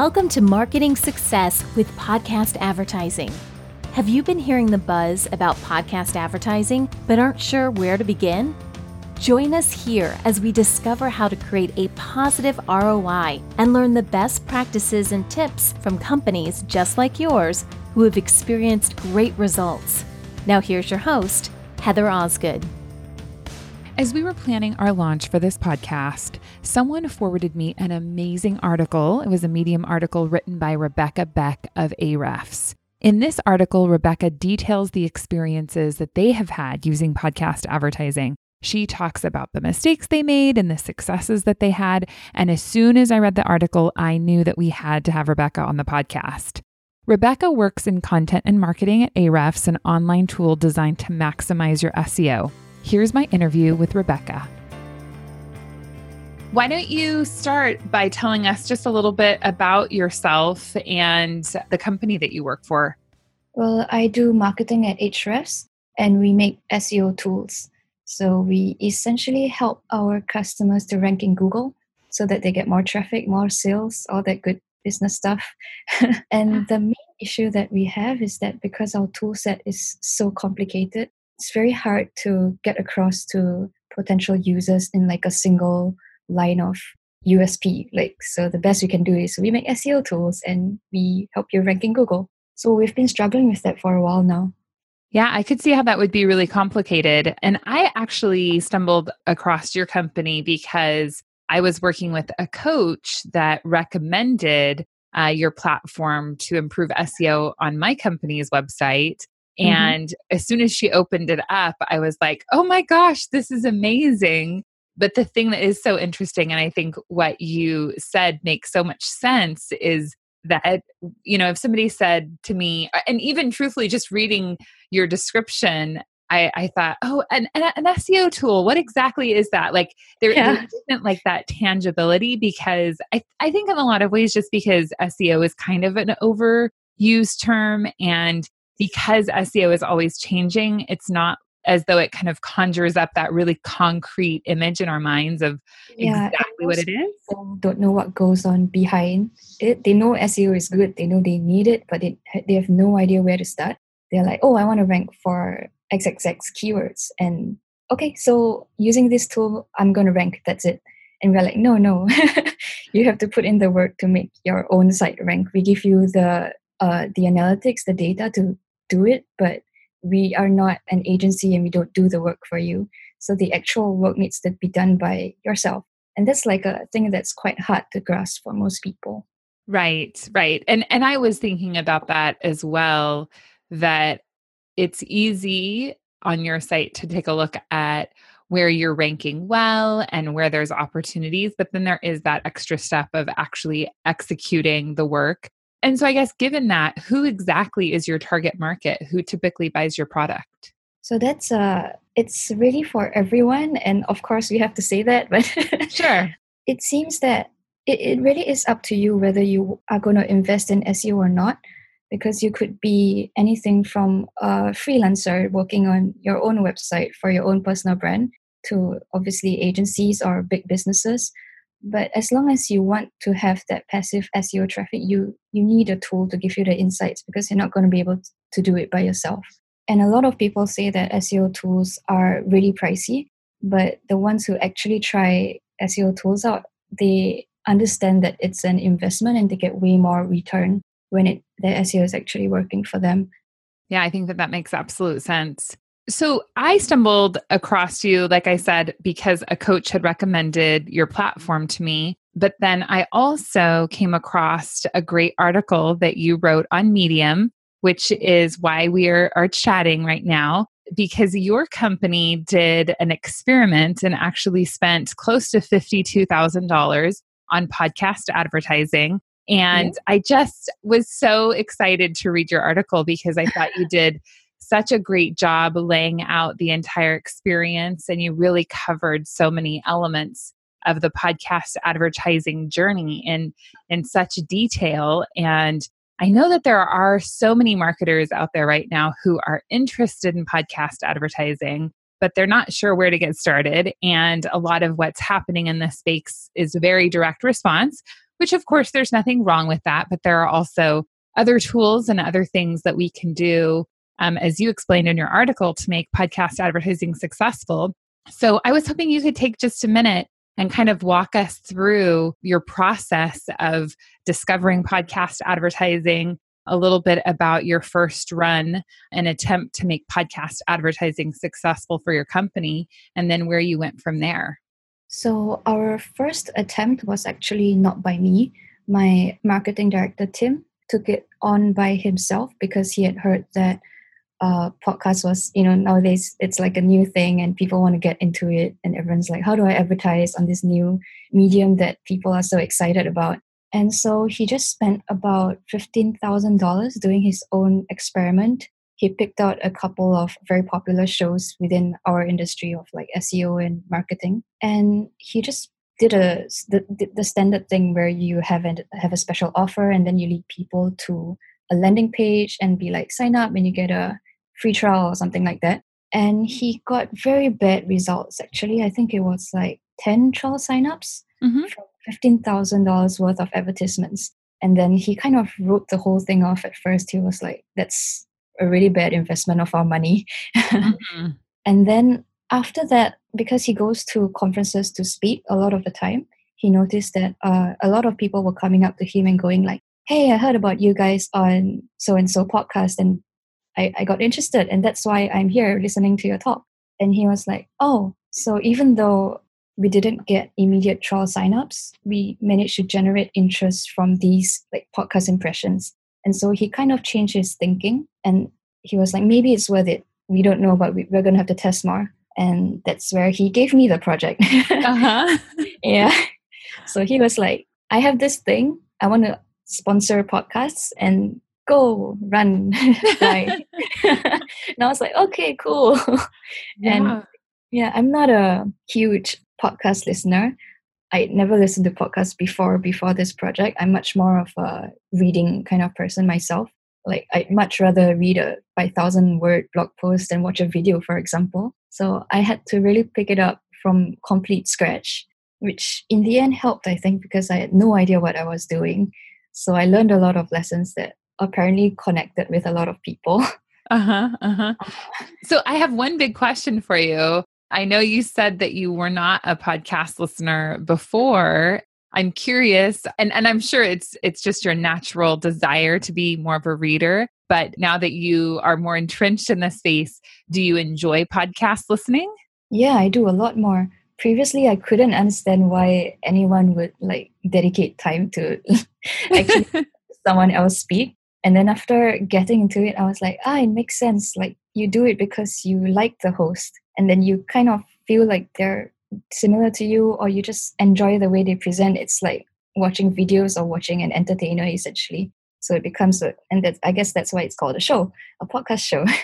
Welcome to Marketing Success with Podcast Advertising. Have you been hearing the buzz about podcast advertising but aren't sure where to begin? Join us here as we discover how to create a positive ROI and learn the best practices and tips from companies just like yours who have experienced great results. Now, here's your host, Heather Osgood. As we were planning our launch for this podcast, someone forwarded me an amazing article. It was a Medium article written by Rebekah Bek of Ahrefs. In this article, Rebekah details the experiences that they have had using podcast advertising. She talks about the mistakes they made and the successes that they had. And as soon as I read the article, I knew that we had to have Rebekah on the podcast. Rebecca works in content and marketing at Ahrefs, an online tool designed to maximize your SEO. Here's my interview with Rebekah. Why don't you start by telling us just a little bit about yourself and the company that you work for? Well, I do marketing at Ahrefs and we make SEO tools. So we essentially help our customers to rank in Google so that they get more traffic, more sales, all that good business stuff. and the main issue that we have is that because our tool set is so complicated, it's very hard to get across to potential users in like a single line of USP. Like, so the best we can do is we make SEO tools and we help you rank in Google. So we've been struggling with that for a while now. Yeah, I could see how that would be really complicated. And I actually stumbled across your company because I was working with a coach that recommended uh, your platform to improve SEO on my company's website. Mm-hmm. And as soon as she opened it up, I was like, oh my gosh, this is amazing. But the thing that is so interesting, and I think what you said makes so much sense, is that, you know, if somebody said to me, and even truthfully, just reading your description, I, I thought, oh, an, an, an, SEO tool. What exactly is that? Like there, yeah. there isn't like that tangibility because I, I think in a lot of ways, just because SEO is kind of an overused term and because SEO is always changing, it's not as though it kind of conjures up that really concrete image in our minds of yeah, exactly what it is. Don't know what goes on behind it. They know SEO is good. They know they need it, but they they have no idea where to start. They're like, oh, I want to rank for XXX keywords, and okay, so using this tool, I'm going to rank. That's it. And we're like, no, no, you have to put in the work to make your own site rank. We give you the uh, the analytics, the data to do it, but we are not an agency and we don't do the work for you. So the actual work needs to be done by yourself. And that's like a thing that's quite hard to grasp for most people. Right, right. And and I was thinking about that as well that it's easy on your site to take a look at where you're ranking well and where there's opportunities, but then there is that extra step of actually executing the work and so, I guess, given that, who exactly is your target market? Who typically buys your product? So that's uh, it's really for everyone, and of course, we have to say that. But sure, it seems that it, it really is up to you whether you are going to invest in SEO or not, because you could be anything from a freelancer working on your own website for your own personal brand to obviously agencies or big businesses but as long as you want to have that passive seo traffic you you need a tool to give you the insights because you're not going to be able to do it by yourself. And a lot of people say that seo tools are really pricey but the ones who actually try seo tools out they understand that it's an investment and they get way more return when it the seo is actually working for them. Yeah i think that that makes absolute sense so I stumbled across you, like I said, because a coach had recommended your platform to me. But then I also came across a great article that you wrote on Medium, which is why we are, are chatting right now, because your company did an experiment and actually spent close to $52,000 on podcast advertising. And. I just was so excited to read your article because I thought you did such a great job laying out the entire experience, and you really covered so many elements of the podcast advertising journey in in such detail and I know that there are so many marketers out there right now who are interested in podcast advertising, but they're not sure where to get started. And a lot of what's happening in this space is very direct response, which of course there's nothing wrong with that, but there are also other tools and other things that we can do, um, as you explained in your article, to make podcast advertising successful. So I was hoping you could take just a minute and kind of walk us through your process of discovering podcast advertising, a little bit about your first run and attempt to make podcast advertising successful for your company, and then where you went from there. So, our first attempt was actually not by me. My marketing director, Tim, took it on by himself because he had heard that uh, podcast was, you know, nowadays it's like a new thing and people want to get into it. And everyone's like, how do I advertise on this new medium that people are so excited about? And so he just spent about $15,000 doing his own experiment. He picked out a couple of very popular shows within our industry of like SEO and marketing. And he just did a the, the standard thing where you have a, have a special offer and then you lead people to a landing page and be like sign up and you get a free trial or something like that. And he got very bad results. Actually i think it was like 10 trial signups mm-hmm. from $15000 worth of advertisements. And then he kind of wrote the whole thing off at first. He was like that's a really bad investment of our money. Mm-hmm. and then after that because he goes to conferences to speak a lot of the time he noticed that uh, a lot of people were coming up to him and going like hey i heard about you guys on so and so podcast and I, I got interested and that's why i'm here listening to your talk. And he was like oh so even though we didn't get immediate trial signups we managed to generate interest from these like podcast impressions. And so he kind of changed his thinking and he was like maybe it's worth it. We don't know but we, we're going to have to test more. And that's where he gave me the project. Uh-huh. yeah. So he was like i have this thing. I want to sponsor podcasts and go run and i was like okay cool. Yeah. and yeah. i'm not a huge podcast listener. I never listened to podcasts before before this project. I'm much more of a reading kind of person myself. Like i'd much rather read a 5000 word blog post than watch a video for example. So i had to really pick it up from complete scratch which in the end helped i think because i had no idea what i was doing. So i learned a lot of lessons that apparently connected with a lot of people. Uh-huh, uh-huh. So I have one big question for you. I know you said that you were not a podcast listener before. I'm curious and, and I'm sure it's it's just your natural desire to be more of a reader. But now that you are more entrenched in the space, do you enjoy podcast listening? Yeah, I do a lot more. Previously I couldn't understand why anyone would like dedicate time to actually someone else speak and then after getting into it i was like ah it makes sense. Like you do it because you like the host and then you kind of feel like they're similar to you or you just enjoy the way they present. It's like watching videos or watching an entertainer essentially. So it becomes a and that i guess that's why it's called a show a podcast show.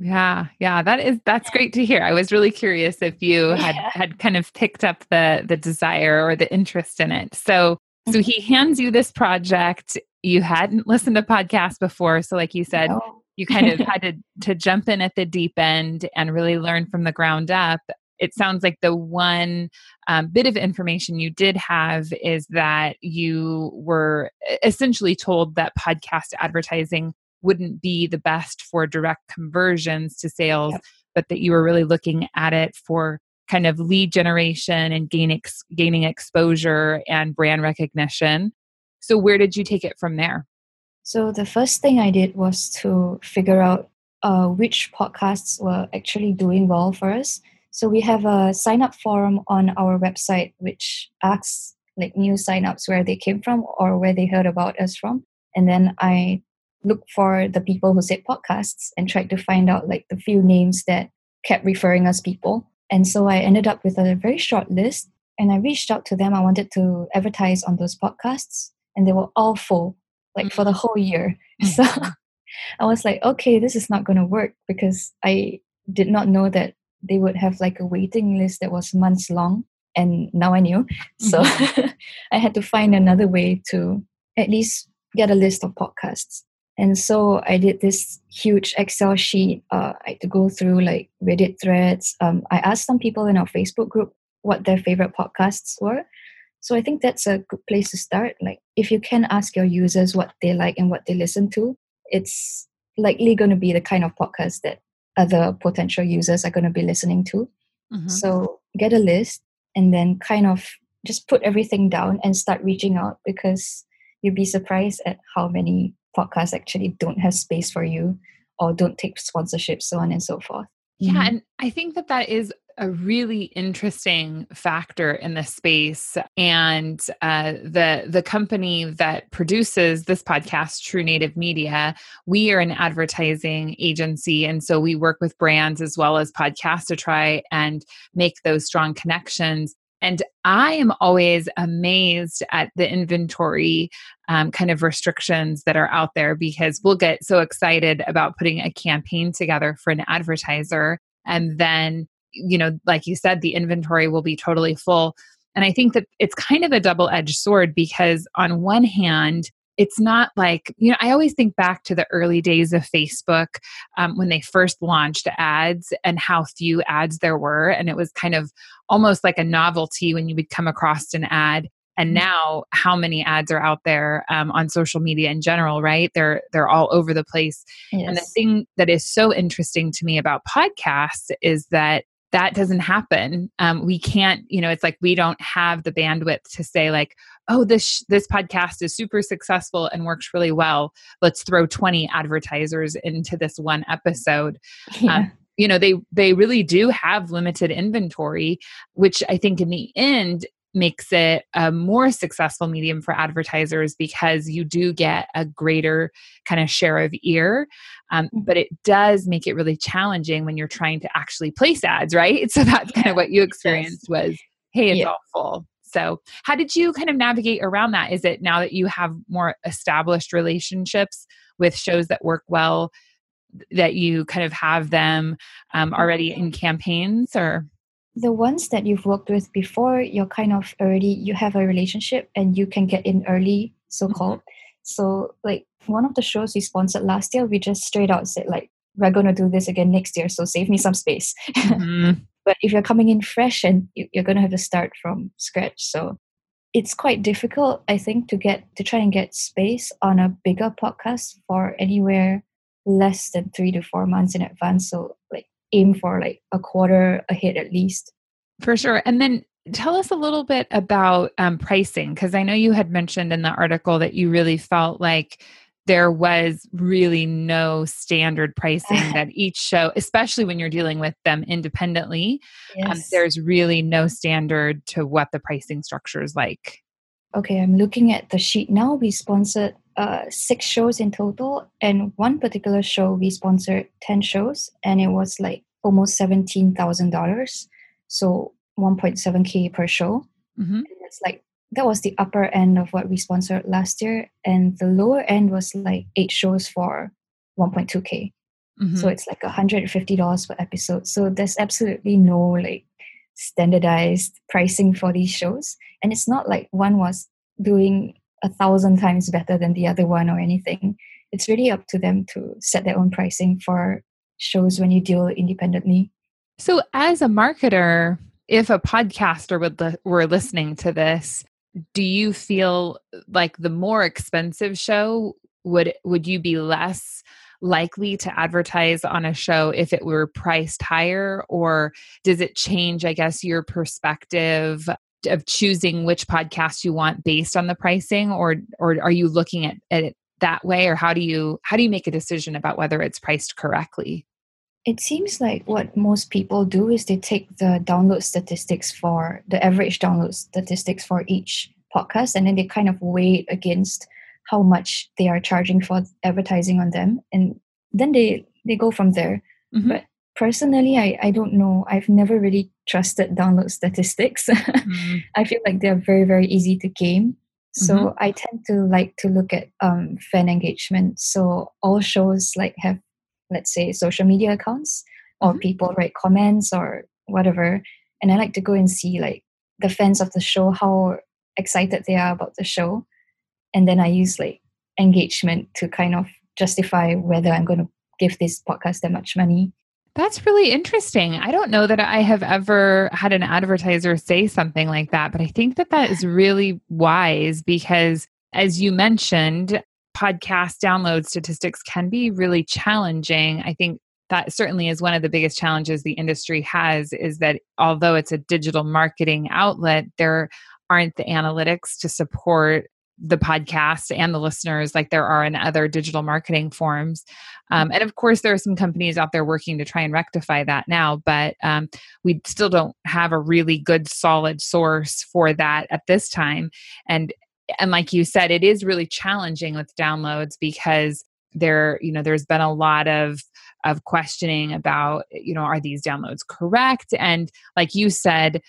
Yeah yeah that is that's great to hear. I was really curious if you had yeah. had kind of picked up the the desire or the interest in it. So so he hands you this project. You hadn't listened to podcasts before. So, like you said, no. you kind of had to, to jump in at the deep end and really learn from the ground up. It sounds like the one um, bit of information you did have is that you were essentially told that podcast advertising wouldn't be the best for direct conversions to sales, yep. but that you were really looking at it for kind of lead generation and gain ex- gaining exposure and brand recognition. So, where did you take it from there? So, the first thing I did was to figure out uh, which podcasts were actually doing well for us. So, we have a sign up forum on our website which asks like new signups where they came from or where they heard about us from. And then I looked for the people who said podcasts and tried to find out like the few names that kept referring us people. And so I ended up with a very short list and I reached out to them. I wanted to advertise on those podcasts and they were all full, like for the mm. whole year. So mm-hmm. I was like, okay, this is not going to work because I did not know that they would have like a waiting list that was months long. And now I knew. So mm-hmm. I had to find another way to at least get a list of podcasts. And so I did this huge Excel sheet. Uh, I had to go through like Reddit threads. Um, I asked some people in our Facebook group what their favorite podcasts were. So I think that's a good place to start. Like if you can ask your users what they like and what they listen to, it's likely going to be the kind of podcast that other potential users are going to be listening to. Mm-hmm. So get a list and then kind of just put everything down and start reaching out because you'd be surprised at how many podcasts actually don't have space for you or don't take sponsorships, so on and so forth. Yeah, mm-hmm. and I think that that is a really interesting factor in the space and uh, the the company that produces this podcast true native media we are an advertising agency and so we work with brands as well as podcasts to try and make those strong connections and I am always amazed at the inventory um, kind of restrictions that are out there because we'll get so excited about putting a campaign together for an advertiser. And then, you know, like you said, the inventory will be totally full. And I think that it's kind of a double edged sword because, on one hand, it's not like you know i always think back to the early days of facebook um, when they first launched ads and how few ads there were and it was kind of almost like a novelty when you would come across an ad and mm-hmm. now how many ads are out there um, on social media in general right they're they're all over the place yes. and the thing that is so interesting to me about podcasts is that that doesn't happen. Um, we can't you know it's like we don't have the bandwidth to say like oh this this podcast is super successful and works really well. Let's throw 20 advertisers into this one episode. Yeah. um, you know they they really do have limited inventory which i think in the end makes it a more successful medium for advertisers because you do get a greater kind of share of ear. Um, mm-hmm. but it does make it really challenging when you're trying to actually place ads, right? So that's kind of what you experienced was, hey, it's yeah. all full. So, how did you kind of navigate around that? Is it now that you have more established relationships with shows that work well, that you kind of have them um, already in campaigns or? The ones that you've worked with before, you're kind of already, you have a relationship and you can get in early, so called. Mm-hmm. So, like one of the shows we sponsored last year, we just straight out said, like, we're going to do this again next year, so save me some space. Mm-hmm. But if you're coming in fresh and you're going to have to start from scratch, so it's quite difficult, I think, to get to try and get space on a bigger podcast for anywhere less than three to four months in advance. So like aim for like a quarter ahead at least. For sure. And then tell us a little bit about um, pricing because I know you had mentioned in the article that you really felt like there was really no standard pricing that each show especially when you're dealing with them independently um, yes. um, there's really no standard to what the pricing structure is like okay i'm looking at the sheet now we sponsored uh, six shows in total and one particular show we sponsored 10 shows and it was like almost $17000 so 1.7k per show mm-hmm. it's like that was the upper end of what we sponsored last year and the lower end was like eight shows for 1.2k mm-hmm. so it's like $150 per episode so there's absolutely no like standardized pricing for these shows and it's not like one was doing a thousand times better than the other one or anything. It's really up to them to set their own pricing for shows when you deal independently. So as a marketer if a podcaster would li- were listening to this do you feel like the more expensive show would would you be less likely to advertise on a show if it were priced higher? Or does it change i guess your perspective of choosing which podcast you want based on the pricing or or are you looking at, at it that way? Or how do you how do you make a decision about whether it's priced correctly? It seems like what most people do is they take the download statistics for the average download statistics for each podcast and then they kind of weigh it against how much they are charging for advertising on them and then they they go from there. Mm-hmm. but personally I, I don't know. I've never really trusted download statistics. Mm-hmm. i feel like they're very very easy to game. So mm-hmm. i tend to like to look at um, fan engagement. So all shows like have let's say social media accounts or mm-hmm. people write comments or whatever. And i like to go and see like the fans of the show how excited they are about the show. And then i use like engagement to kind of justify whether i'm going to give this podcast that much money That's really interesting. I don't know that I have ever had an advertiser say something like that, but I think that that is really wise because, as you mentioned, podcast download statistics can be really challenging. I think that certainly is one of the biggest challenges the industry has is that although it's a digital marketing outlet, there aren't the analytics to support the podcast and the listeners like there are in other digital marketing forms. Um, and of course, there are some companies out there working to try and rectify that now, but um, we still don't have a really good, solid source for that at this time. And and like you said, it is really challenging with downloads because there, you know, there's been a lot of of questioning about, you know, are these downloads correct? And like you said,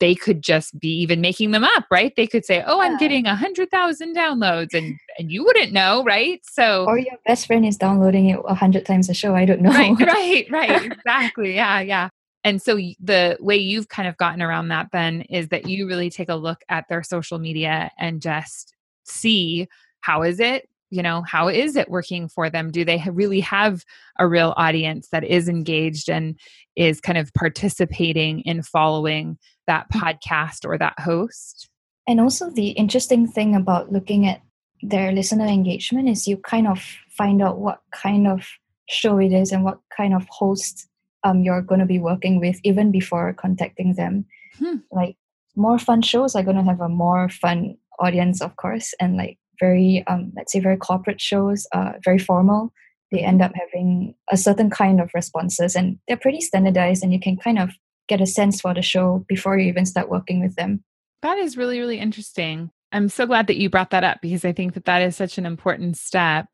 they could just be even making them up, right? They could say, "Oh, I'm getting a hundred thousand downloads," and and you wouldn't know, right? So, or your best friend is downloading it a hundred times a show. I don't know. Right, right, right. exactly. Yeah, yeah. And so the way you've kind of gotten around that then is that you really take a look at their social media and just see how is it you know how is it working for them do they really have a real audience that is engaged and is kind of participating in following that mm. podcast or that host. And also, the interesting thing about looking at their listener engagement is you kind of find out what kind of show it is and what kind of host um, you're going to be working with even before contacting them. Hmm. Like, more fun shows are going to have a more fun audience, of course, and like very, um, let's say, very corporate shows, uh, very formal. They end up having a certain kind of responses, and they're pretty standardized, and you can kind of get a sense for the show before you even start working with them. That is really, really interesting. I'm so glad that you brought that up because I think that that is such an important step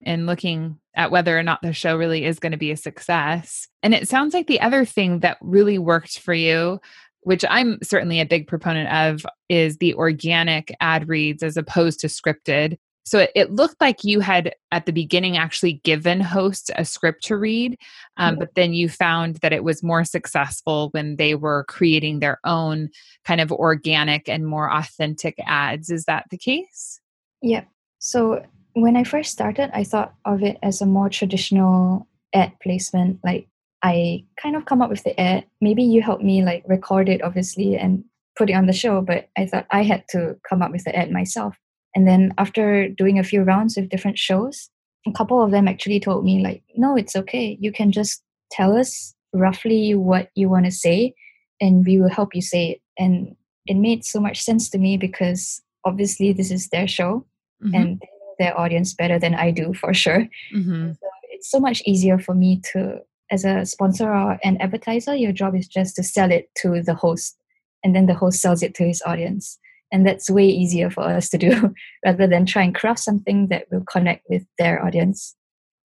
in looking at whether or not the show really is going to be a success. And it sounds like the other thing that really worked for you, which I'm certainly a big proponent of, is the organic ad reads as opposed to scripted. So it, it, looked like you had at the beginning actually given hosts a script to read, um, but then you found that it was more successful when they were creating their own kind of organic and more authentic ads. Is that the case? Yeah. So when I first started, I thought of it as a more traditional ad placement. Like I kind of come up with the ad. Maybe you help me like record it, obviously, and put it on the show. But I thought I had to come up with the ad myself. And then after doing a few rounds with different shows, a couple of them actually told me, like, no, it's okay. You can just tell us roughly what you want to say and we will help you say it. And it made so much sense to me because obviously this is their show mm-hmm. and their audience better than I do for sure. Mm-hmm. So it's so much easier for me to, as a sponsor or an advertiser, your job is just to sell it to the host and then the host sells it to his audience. And that's way easier for us to do rather than try and craft something that will connect with their audience.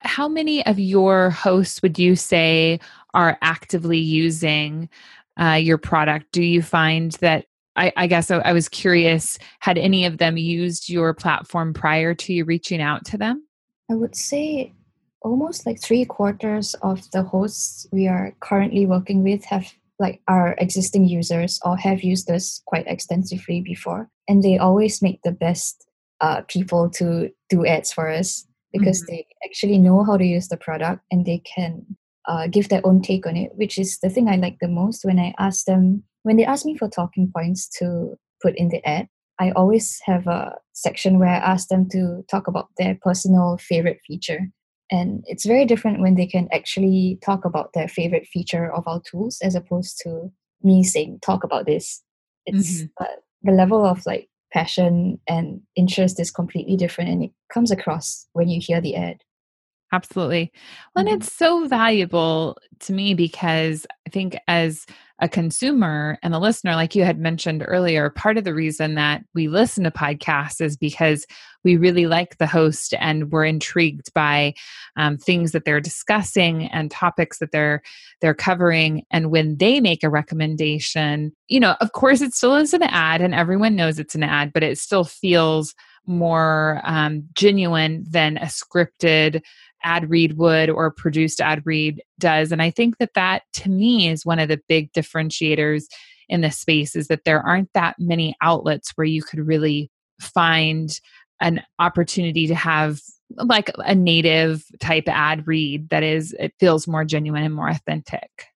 How many of your hosts would you say are actively using uh, your product? Do you find that I, I guess I, I was curious had any of them used your platform prior to you reaching out to them? I would say almost like three quarters of the hosts we are currently working with have like our existing users or have used us quite extensively before and they always make the best uh, people to do ads for us because mm-hmm. they actually know how to use the product and they can uh, give their own take on it which is the thing i like the most when i ask them when they ask me for talking points to put in the ad i always have a section where i ask them to talk about their personal favorite feature and it's very different when they can actually talk about their favorite feature of our tools as opposed to me saying talk about this it's mm-hmm. uh, the level of like passion and interest is completely different and it comes across when you hear the ad absolutely well, mm-hmm. and it's so valuable to me because i think as a consumer and a listener, like you had mentioned earlier, part of the reason that we listen to podcasts is because we really like the host and we're intrigued by um, things that they're discussing and topics that they're they're covering. And when they make a recommendation, you know, of course, it still is an ad, and everyone knows it's an ad, but it still feels more um, genuine than a scripted ad read would or produced ad read does. And i think that that to me is one of the big differentiators in this space is that there aren't that many outlets where you could really find an opportunity to have like a native type ad read that is it feels more genuine and more authentic.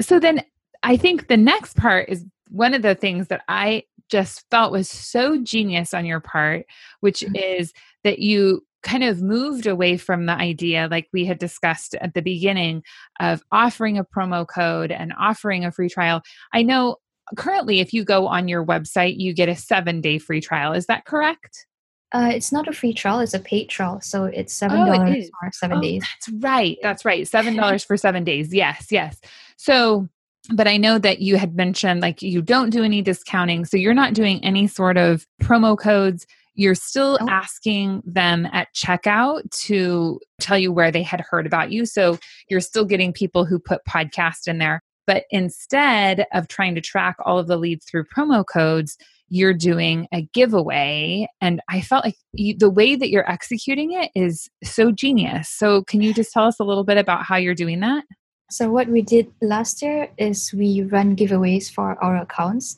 So then i think the next part is one of the things that i just felt was so genius on your part which mm-hmm. is that you kind of moved away from the idea like we had discussed at the beginning of offering a promo code and offering a free trial i know currently if you go on your website you get a seven day free trial is that correct uh, it's not a free trial; it's a paid trial. So it's seven dollars oh, it for seven oh, days. That's right. That's right. Seven dollars for seven days. Yes, yes. So, but I know that you had mentioned like you don't do any discounting, so you're not doing any sort of promo codes. You're still oh. asking them at checkout to tell you where they had heard about you. So you're still getting people who put podcast in there. But instead of trying to track all of the leads through promo codes, you're doing a giveaway and i felt like you, the way that you're executing it is so genius so can you just tell us a little bit about how you're doing that so what we did last year is we run giveaways for our accounts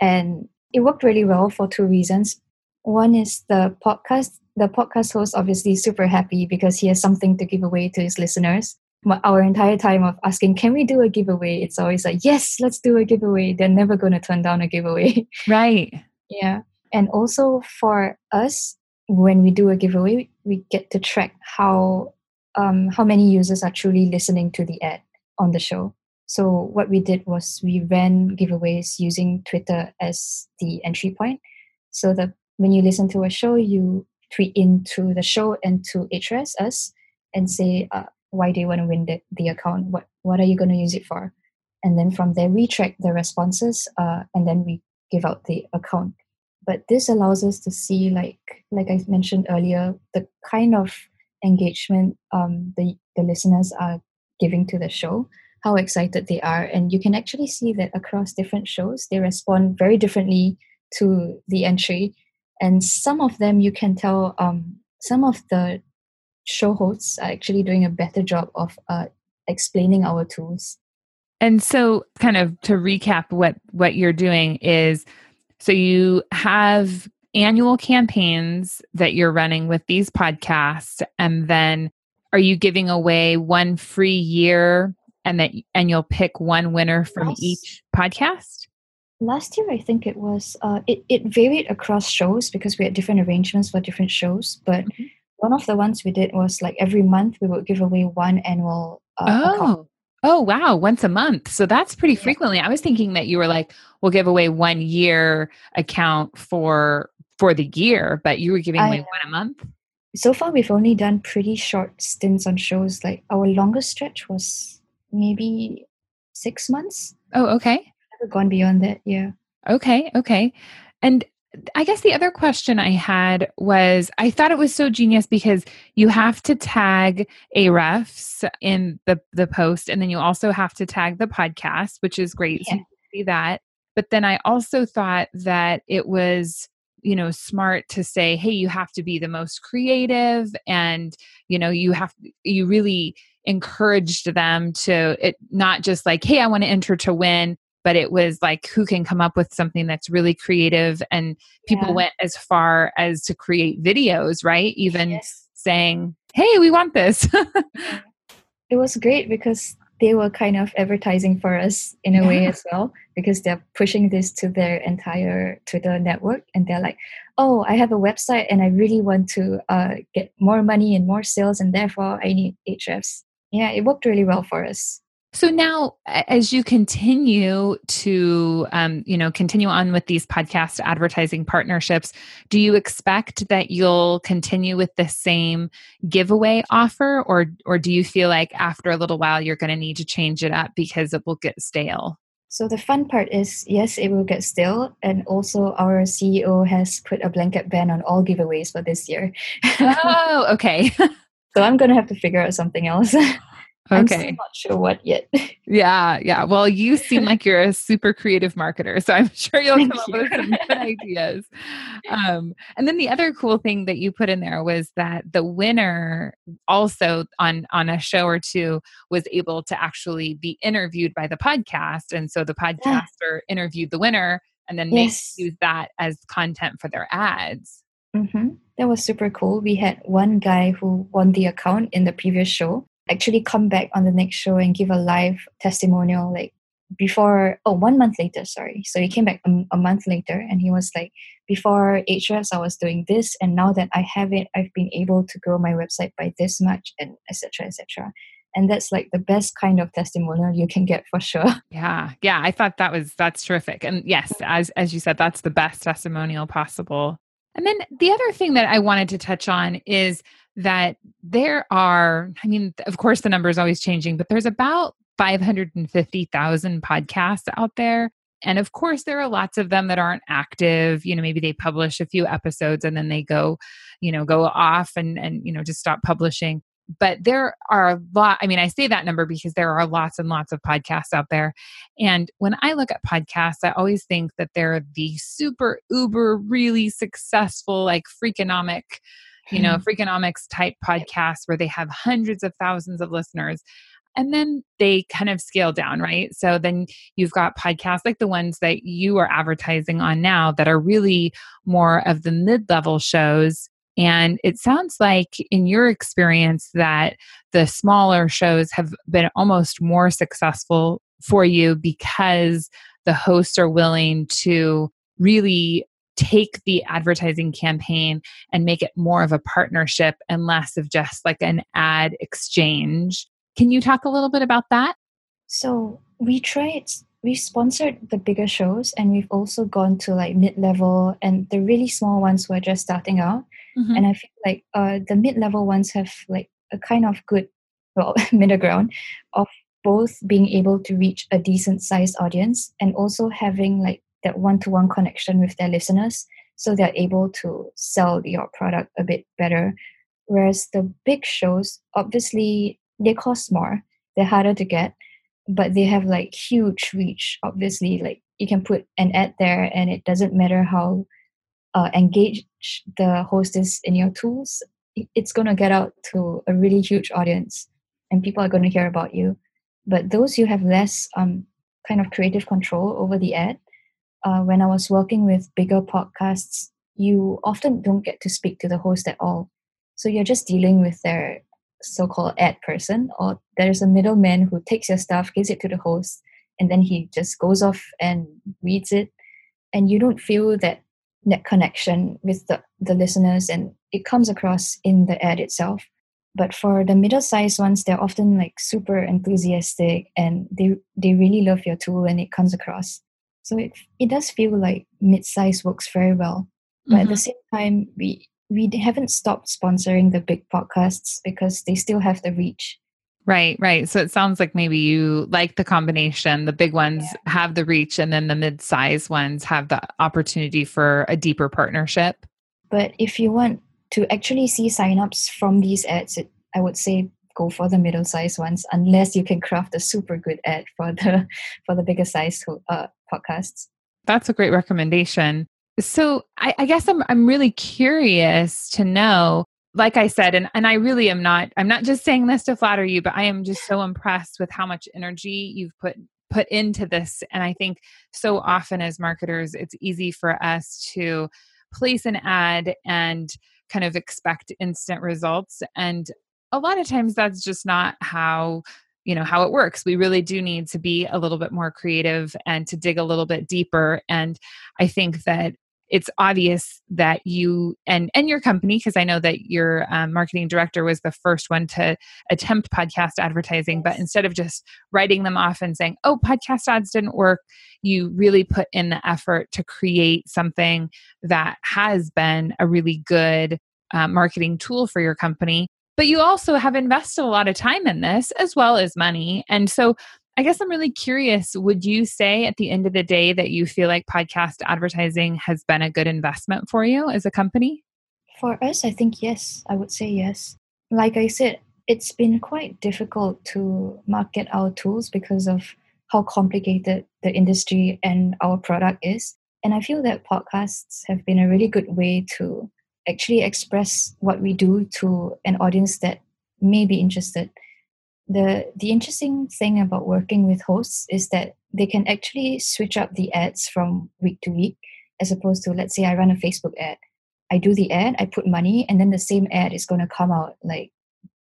and it worked really well for two reasons one is the podcast the podcast host obviously super happy because he has something to give away to his listeners our entire time of asking, can we do a giveaway? It's always like, yes, let's do a giveaway. They're never going to turn down a giveaway. Right. yeah. And also for us, when we do a giveaway, we get to track how um, how many users are truly listening to the ad on the show. So what we did was we ran giveaways using Twitter as the entry point. So that when you listen to a show, you tweet into the show and to Ahrefs us and say, uh, why do you want to win the, the account what what are you going to use it for and then from there we track the responses uh, and then we give out the account but this allows us to see like like i mentioned earlier the kind of engagement um, the, the listeners are giving to the show how excited they are and you can actually see that across different shows they respond very differently to the entry and some of them you can tell um, some of the show hosts are actually doing a better job of uh, explaining our tools. And so, kind of to recap, what what you're doing is, so you have annual campaigns that you're running with these podcasts, and then are you giving away one free year, and that and you'll pick one winner from yes. each podcast? Last year, I think it was. Uh, it it varied across shows because we had different arrangements for different shows, but. Mm-hmm one of the ones we did was like every month we would give away one annual uh, oh account. oh wow once a month so that's pretty frequently i was thinking that you were like we'll give away one year account for for the year but you were giving away one a month so far we've only done pretty short stints on shows like our longest stretch was maybe six months oh okay never gone beyond that yeah okay okay and I guess the other question I had was I thought it was so genius because you have to tag Ahrefs in the the post and then you also have to tag the podcast, which is great. Yeah. So see that. But then I also thought that it was you know smart to say hey you have to be the most creative and you know you have you really encouraged them to it not just like hey i want to enter to win but it was like who can come up with something that's really creative and people yeah. went as far as to create videos right even yes. saying hey we want this it was great because they were kind of advertising for us in a yeah. way as well because they're pushing this to their entire twitter network and they're like oh i have a website and i really want to uh, get more money and more sales and therefore i need Ahrefs yeah it worked really well for us so now, as you continue to, um, you know, continue on with these podcast advertising partnerships, do you expect that you'll continue with the same giveaway offer, or or do you feel like after a little while you're going to need to change it up because it will get stale? So the fun part is, yes, it will get stale, and also our CEO has put a blanket ban on all giveaways for this year. oh, okay. so I'm going to have to figure out something else. Okay. I'm not sure what yet. yeah, yeah. Well, you seem like you're a super creative marketer, so I'm sure you'll come up with some good ideas. Um, and then the other cool thing that you put in there was that the winner also on on a show or two was able to actually be interviewed by the podcast, and so the podcaster yeah. interviewed the winner, and then yes. they use that as content for their ads. Mm-hmm. That was super cool. We had one guy who won the account in the previous show actually come back on the next show and give a live testimonial like before oh one month later sorry. So he came back a, a month later and he was like before Ahrefs i was doing this and now that i have it i've been able to grow my website by this much and etc etc and that's like the best kind of testimonial you can get for sure. Yeah. Yeah i thought that was that's terrific. And yes as as you said that's the best testimonial possible and then the other thing that i wanted to touch on is that there are i mean of course the number is always changing but there's about 550,000 podcasts out there. And of course, there are lots of them that aren't active. You know, maybe they publish a few episodes and then they go, you know, go off and, and, you know, just stop publishing. But there are a lot. I mean, I say that number because there are lots and lots of podcasts out there. And when I look at podcasts, I always think that they're the super, uber, really successful, like freakonomic you know, freakonomics type podcasts where they have hundreds of thousands of listeners and then they kind of scale down, right? So then you've got podcasts like the ones that you are advertising on now that are really more of the mid level shows. And it sounds like, in your experience, that the smaller shows have been almost more successful for you because the hosts are willing to really take the advertising campaign and make it more of a partnership and less of just like an ad exchange can you talk a little bit about that? So we tried we sponsored the bigger shows and we've also gone to like mid-level and the really small ones who are just starting out mm-hmm. and i feel like uh, the mid-level ones have like a kind of good well middle ground of both being able to reach a decent sized audience and also having like that one-to-one connection with their listeners so they're able to sell your product a bit better whereas the big shows obviously they cost more they're harder to get but they have like huge reach obviously like you can put an ad there and it doesn't matter how uh, engaged the hostess in your tools it's going to get out to a really huge audience and people are going to hear about you. But those you have less um, kind of creative control over the ad uh, when i was working with bigger podcasts you often don't get to speak to the host at all. So you're just dealing with their so-called ad person or there's a middleman who takes your stuff gives it to the host and then he just goes off and reads it. And you don't feel that that connection with the, the listeners and it comes across in the ad itself but for the middle-sized ones they're often like super enthusiastic and they they really love your tool and it comes across so it, it does feel like mid-size works very well but mm-hmm. at the mm-hmm. same time we we haven't stopped sponsoring the big podcasts because they still have the reach. Right, right. So it sounds like maybe you like the combination. The big ones yeah. have the reach, and then the mid size ones have the opportunity for a deeper partnership. But if you want to actually see signups from these ads, it, I would say go for the middle size ones, unless you can craft a super good ad for the for the bigger size uh, podcasts. That's a great recommendation. So I, I guess I'm I'm really curious to know like I said, and, and I really am not, I'm not just saying this to flatter you, but I am just so impressed with how much energy you've put put into this. And I think so often as marketers, it's easy for us to place an ad and kind of expect instant results. And a lot of times that's just not how you know how it works we really do need to be a little bit more creative and to dig a little bit deeper and i think that it's obvious that you and and your company because i know that your um, marketing director was the first one to attempt podcast advertising but instead of just writing them off and saying oh podcast ads didn't work you really put in the effort to create something that has been a really good uh, marketing tool for your company. But you also have invested a lot of time in this as well as money. And so I guess I'm really curious. Would you say at the end of the day that you feel like podcast advertising has been a good investment for you as a company? For us, I think yes. I would say yes. Like I said, it's been quite difficult to market our tools because of how complicated the industry and our product is. And I feel that podcasts have been a really good way to actually express what we do to an audience that may be interested the the interesting thing about working with hosts is that they can actually switch up the ads from week to week as opposed to let's say i run a facebook ad I do the ad, I put money, and then the same ad is going to come out like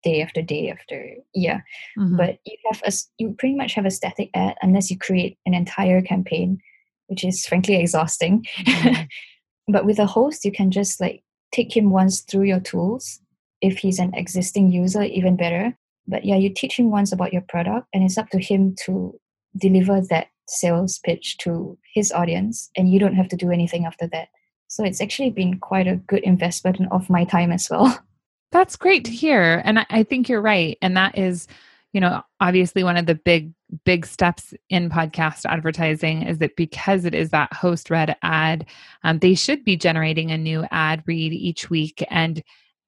day after day after yeah Mm-hmm. But you have a you pretty much have a static ad unless you create an entire campaign, which is frankly exhausting. Mm-hmm. but with a host, you can just like take him once through your tools. If he's an existing user, even better. But yeah, you teach him once about your product, and it's up to him to deliver that sales pitch to his audience, and you don't have to do anything after that. So it's actually been quite a good investment of my time as well. That's great to hear. And I, think you're right. And that is, you know, obviously one of the big, big steps in podcast advertising is that because it is that host read ad, um, they should be generating a new ad read each week. And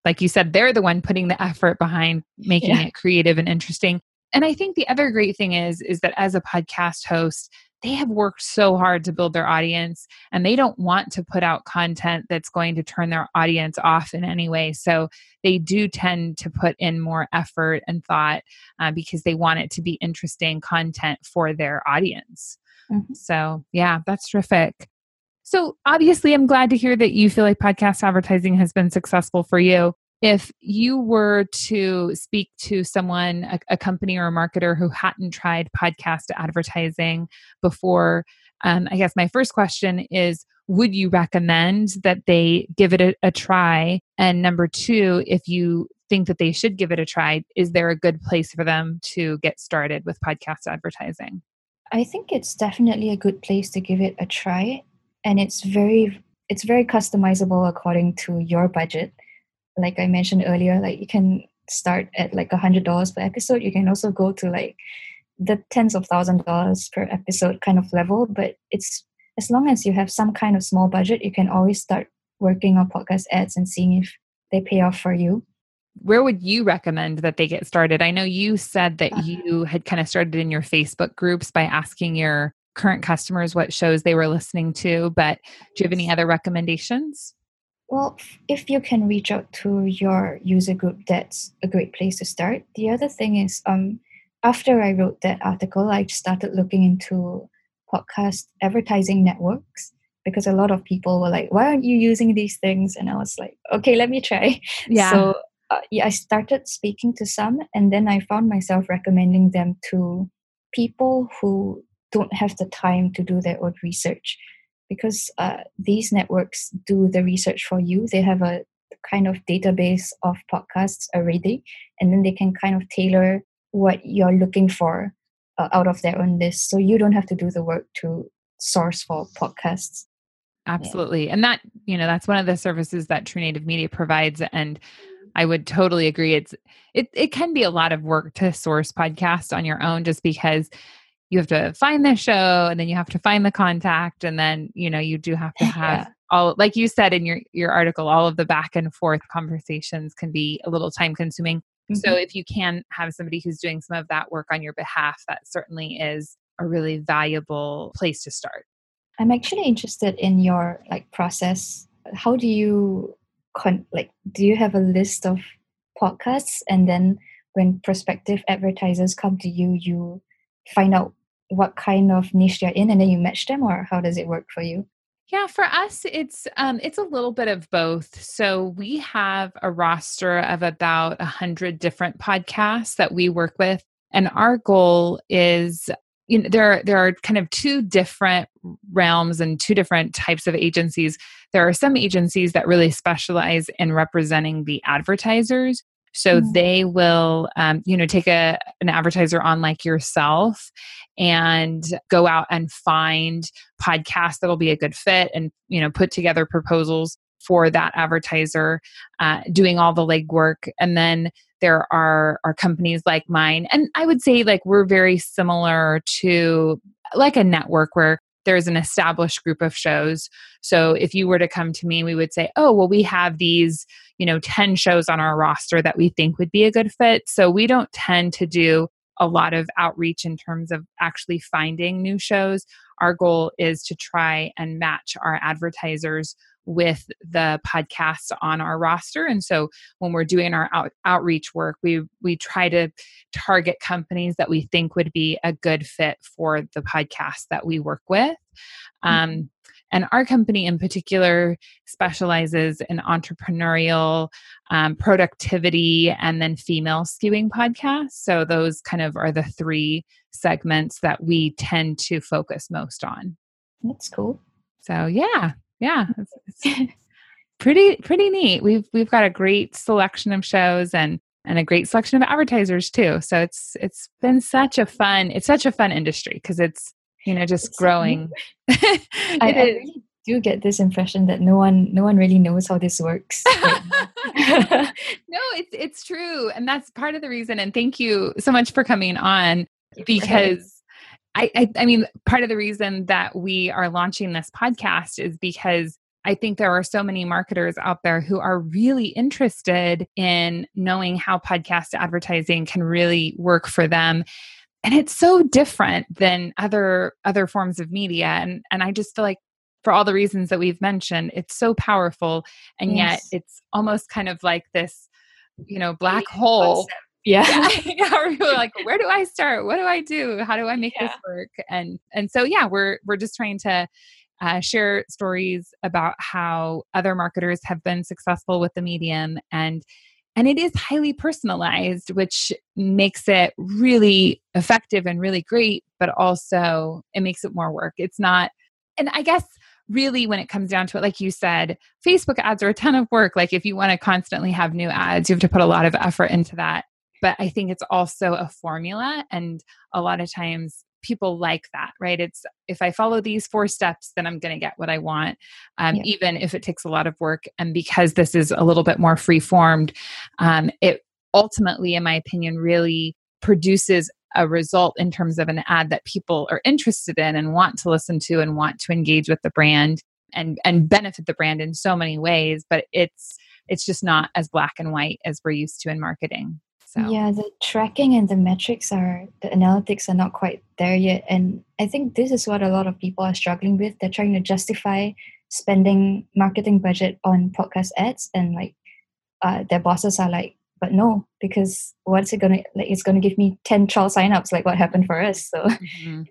like you said, they're the one putting the effort behind making yeah. it creative and interesting. And I think the other great thing is, is that as a podcast host, they have worked so hard to build their audience and they don't want to put out content that's going to turn their audience off in any way. So they do tend to put in more effort and thought uh, because they want it to be interesting content for their audience. Mm-hmm. So, yeah, that's terrific. So, obviously, I'm glad to hear that you feel like podcast advertising has been successful for you if you were to speak to someone, a, a, company or a marketer who hadn't tried podcast advertising before, um, I guess my first question is Would you recommend that they give it a, a try? And number two, if you think that they should give it a try, is there a good place for them to get started with podcast advertising? I think it's definitely a good place to give it a try. And it's very it's very customizable according to your budget like I mentioned earlier, like you can start at like a hundred dollars per episode. You can also go to like the tens of thousand dollars per episode kind of level. But it's as long as you have some kind of small budget, you can always start working on podcast ads and seeing if they pay off for you. Where would you recommend that they get started? I know you said that uh-huh. you had kind of started in your Facebook groups by asking your current customers what shows they were listening to, but do you have any other recommendations? Well, if you can reach out to your user group, that's a great place to start. The other thing is, um, after I wrote that article, I started looking into podcast advertising networks because a lot of people were like, "Why aren't you using these things?" And I was like, "Okay, let me try." Yeah. So uh, yeah, I started speaking to some, and then I found myself recommending them to people who don't have the time to do their own research because uh, these networks do the research for you. They have a kind of database of podcasts already, and then they can kind of tailor what you're looking for uh, out of their own list. So you don't have to do the work to source for podcasts. Absolutely. Yeah. And that, you know, that's one of the services that True Native Media provides. And I would totally agree. It's it it can be a lot of work to source podcasts on your own just because you have to find the show and then you have to find the contact and then you know you do have to have yeah. all like you said in your your article all of the back and forth conversations can be a little time consuming mm-hmm. so if you can have somebody who's doing some of that work on your behalf that certainly is a really valuable place to start i'm actually interested in your like process how do you con- like do you have a list of podcasts and then when prospective advertisers come to you you find out what kind of niche they're in and then you match them or how does it work for you? Yeah for us it's um, it's a little bit of both. So we have a roster of about a hundred different podcasts that we work with and our goal is you know there there are kind of two different realms and two different types of agencies. There are some agencies that really specialize in representing the advertisers so mm-hmm. they will, um, you know, take a an advertiser on like yourself and go out and find podcasts that'll be a good fit, and you know, put together proposals for that advertiser, uh, doing all the legwork, and then there are are companies like mine, and I would say like we're very similar to like a network where there's an established group of shows. So if you were to come to me, we would say, oh, well, we have these, you know, 10 shows on our roster that we think would be a good fit. So we don't tend to do a lot of outreach in terms of actually finding new shows. Our goal is to try and match our advertisers with the podcasts on our roster and so when we're doing our out, outreach work we we try to target companies that we think would be a good fit for the podcast that we work with mm-hmm. um, And our company in particular specializes in entrepreneurial, um, productivity, and then female skewing podcasts. So those kind of are the three segments that we tend to focus most on. That's cool. So yeah, yeah, it's, it's pretty pretty neat. We've we've got a great selection of shows and and a great selection of advertisers too. So it's it's been such a fun it's such a fun industry because it's you know just it's growing. I, I really do get this impression that no one no one really knows how this works. no, it's it's true, and that's part of the reason. And thank you so much for coming on because. I, I, I mean, part of the reason that we are launching this podcast is because I think there are so many marketers out there who are really interested in knowing how podcast advertising can really work for them. And it's so different than other other forms of media. And and i just feel like for all the reasons that we've mentioned it's so powerful. And yes. yet it's almost kind of like this you know black hole yeah, yeah. yeah like where do i start? What do i do? How do i make yeah. this work? And and so yeah we're we're just trying to uh, share stories about how other marketers have been successful with the medium and and it is highly personalized which makes it really effective and really great but also it makes it more work. It's not and i guess really when it comes down to it like you said facebook ads are a ton of work. Like if you want to constantly have new ads you have to put a lot of effort into that but i think it's also a formula and a lot of times people like that right it's if i follow these four steps then i'm going to get what i want um, yeah. even if it takes a lot of work and because this is a little bit more free formed um, it ultimately in my opinion really produces a result in terms of an ad that people are interested in and want to listen to and want to engage with the brand and and benefit the brand in so many ways but it's it's just not as black and white as we're used to in marketing so yeah, the tracking and the metrics are the analytics are not quite there yet, and I think this is what a lot of people are struggling with. They're trying to justify spending marketing budget on podcast ads, and like uh, their bosses are like, "But no, because what's it gonna like? It's gonna give me ten trial signups, like what happened for us." So mm-hmm.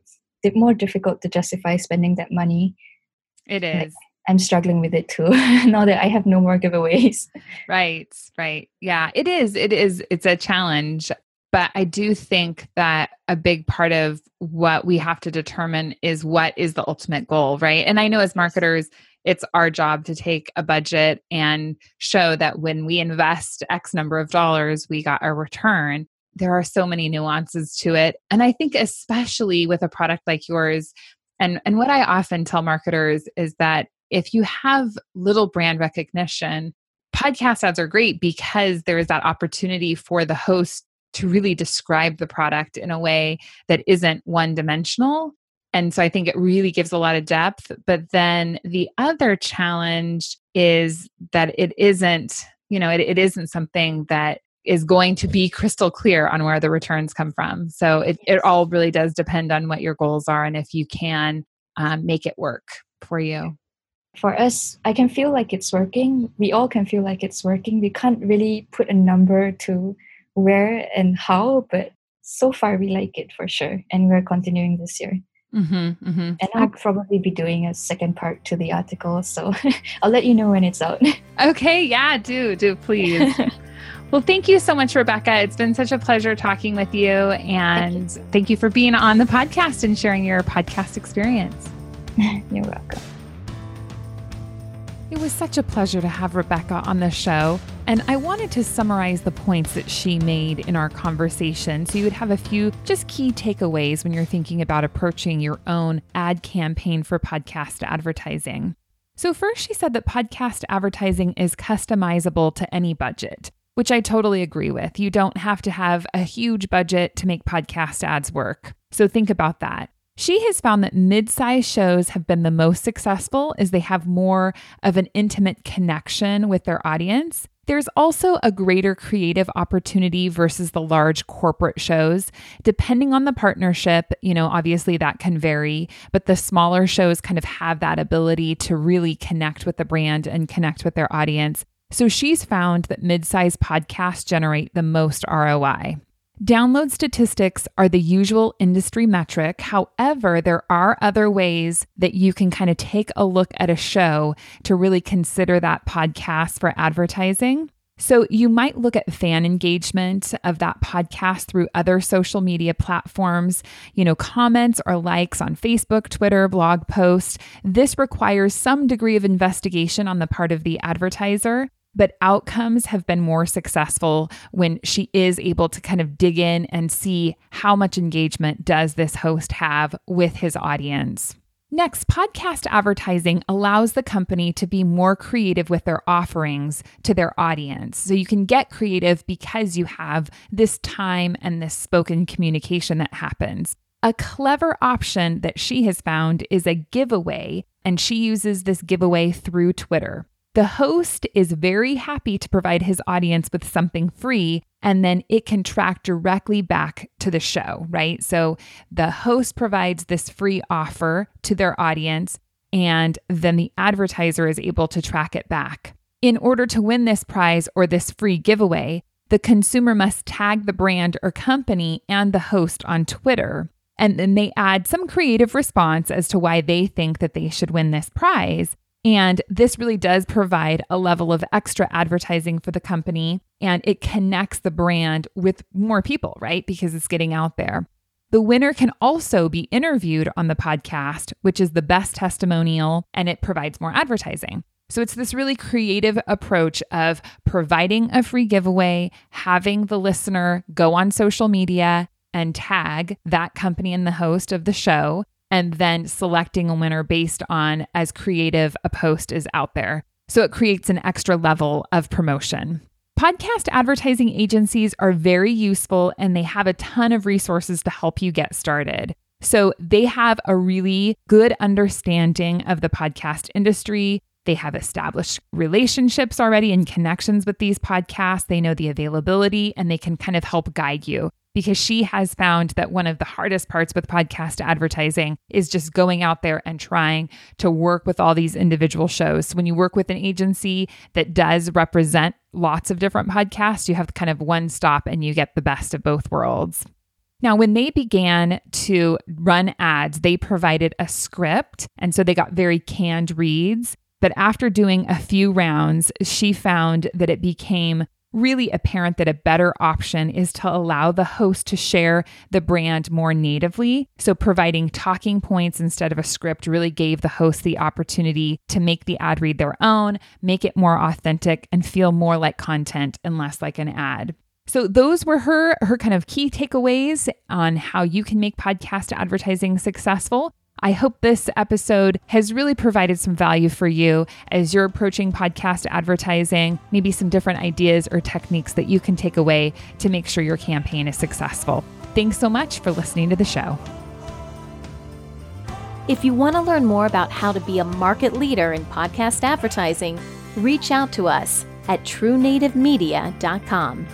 it's more difficult to justify spending that money. It is. Like, I'm struggling with it too now that I have no more giveaways. Right, right. Yeah, it is. It is. It's a challenge. But I do think that a big part of what we have to determine is what is the ultimate goal, right? And I know as marketers, it's our job to take a budget and show that when we invest X number of dollars, we got a return. There are so many nuances to it. And I think, especially with a product like yours, and, and what I often tell marketers is that if you have little brand recognition, podcast ads are great because there is that opportunity for the host to really describe the product in a way that isn't one dimensional. And so I think it really gives a lot of depth. But then the other challenge is that it isn't, you know, it, it isn't something that is going to be crystal clear on where the returns come from. So it, it all really does depend on what your goals are and if you can um, make it work for you for us, I can feel like it's working. We all can feel like it's working. We can't really put a number to where and how, but so far we like it for sure. And we're continuing this year. Mm-hmm, mm-hmm. And I'll probably be doing a second part to the article. So I'll let you know when it's out. Okay. Yeah, do, do, please. well, thank you so much, Rebekah. It's been such a pleasure talking with you. And thank you, thank you for being on the podcast and sharing your podcast experience. You're welcome. It was such a pleasure to have Rebekah on the show, and I wanted to summarize the points that she made in our conversation so you would have a few just key takeaways when you're thinking about approaching your own ad campaign for podcast advertising. So, first, she said that podcast advertising is customizable to any budget, which I totally agree with. You don't have to have a huge budget to make podcast ads work. So, think about that. She has found that mid sized shows have been the most successful as they have more of an intimate connection with their audience. There's also a greater creative opportunity versus the large corporate shows. Depending on the partnership, you know, obviously that can vary, but the smaller shows kind of have that ability to really connect with the brand and connect with their audience. So she's found that mid sized podcasts generate the most ROI. Download statistics are the usual industry metric. However, there are other ways that you can kind of take a look at a show to really consider that podcast for advertising. So, you might look at fan engagement of that podcast through other social media platforms, you know, comments or likes on Facebook, Twitter, blog posts. This requires some degree of investigation on the part of the advertiser but outcomes have been more successful when she is able to kind of dig in and see how much engagement does this host have with his audience. Next, podcast advertising allows the company to be more creative with their offerings to their audience. So you can get creative because you have this time and this spoken communication that happens. A clever option that she has found is a giveaway, and she uses this giveaway through Twitter. The host is very happy to provide his audience with something free, and then it can track directly back to the show, right? So the host provides this free offer to their audience, and then the advertiser is able to track it back. In order to win this prize or this free giveaway, the consumer must tag the brand or company and the host on Twitter. And then they add some creative response as to why they think that they should win this prize. And this really does provide a level of extra advertising for the company and it connects the brand with more people, right? Because it's getting out there. The winner can also be interviewed on the podcast, which is the best testimonial and it provides more advertising. So it's this really creative approach of providing a free giveaway, having the listener go on social media and tag that company and the host of the show, and then selecting a winner based on as creative a post is out there. So it creates an extra level of promotion. Podcast advertising agencies are very useful and they have a ton of resources to help you get started. So they have a really good understanding of the podcast industry. They have established relationships already and connections with these podcasts. They know the availability and they can kind of help guide you because she has found that one of the hardest parts with podcast advertising is just going out there and trying to work with all these individual shows. So when you work with an agency that does represent lots of different podcasts, you have kind of one stop and you get the best of both worlds. Now, when they began to run ads, they provided a script. And so they got very canned reads. But after doing a few rounds, she found that it became really apparent that a better option is to allow the host to share the brand more natively. So, providing talking points instead of a script really gave the host the opportunity to make the ad read their own, make it more authentic, and feel more like content and less like an ad. So those were her her kind of key takeaways on how you can make podcast advertising successful. I hope this episode has really provided some value for you as you're approaching podcast advertising, maybe some different ideas or techniques that you can take away to make sure your campaign is successful. Thanks so much for listening to the show. If you want to learn more about how to be a market leader in podcast advertising, reach out to us at truenativemedia.com.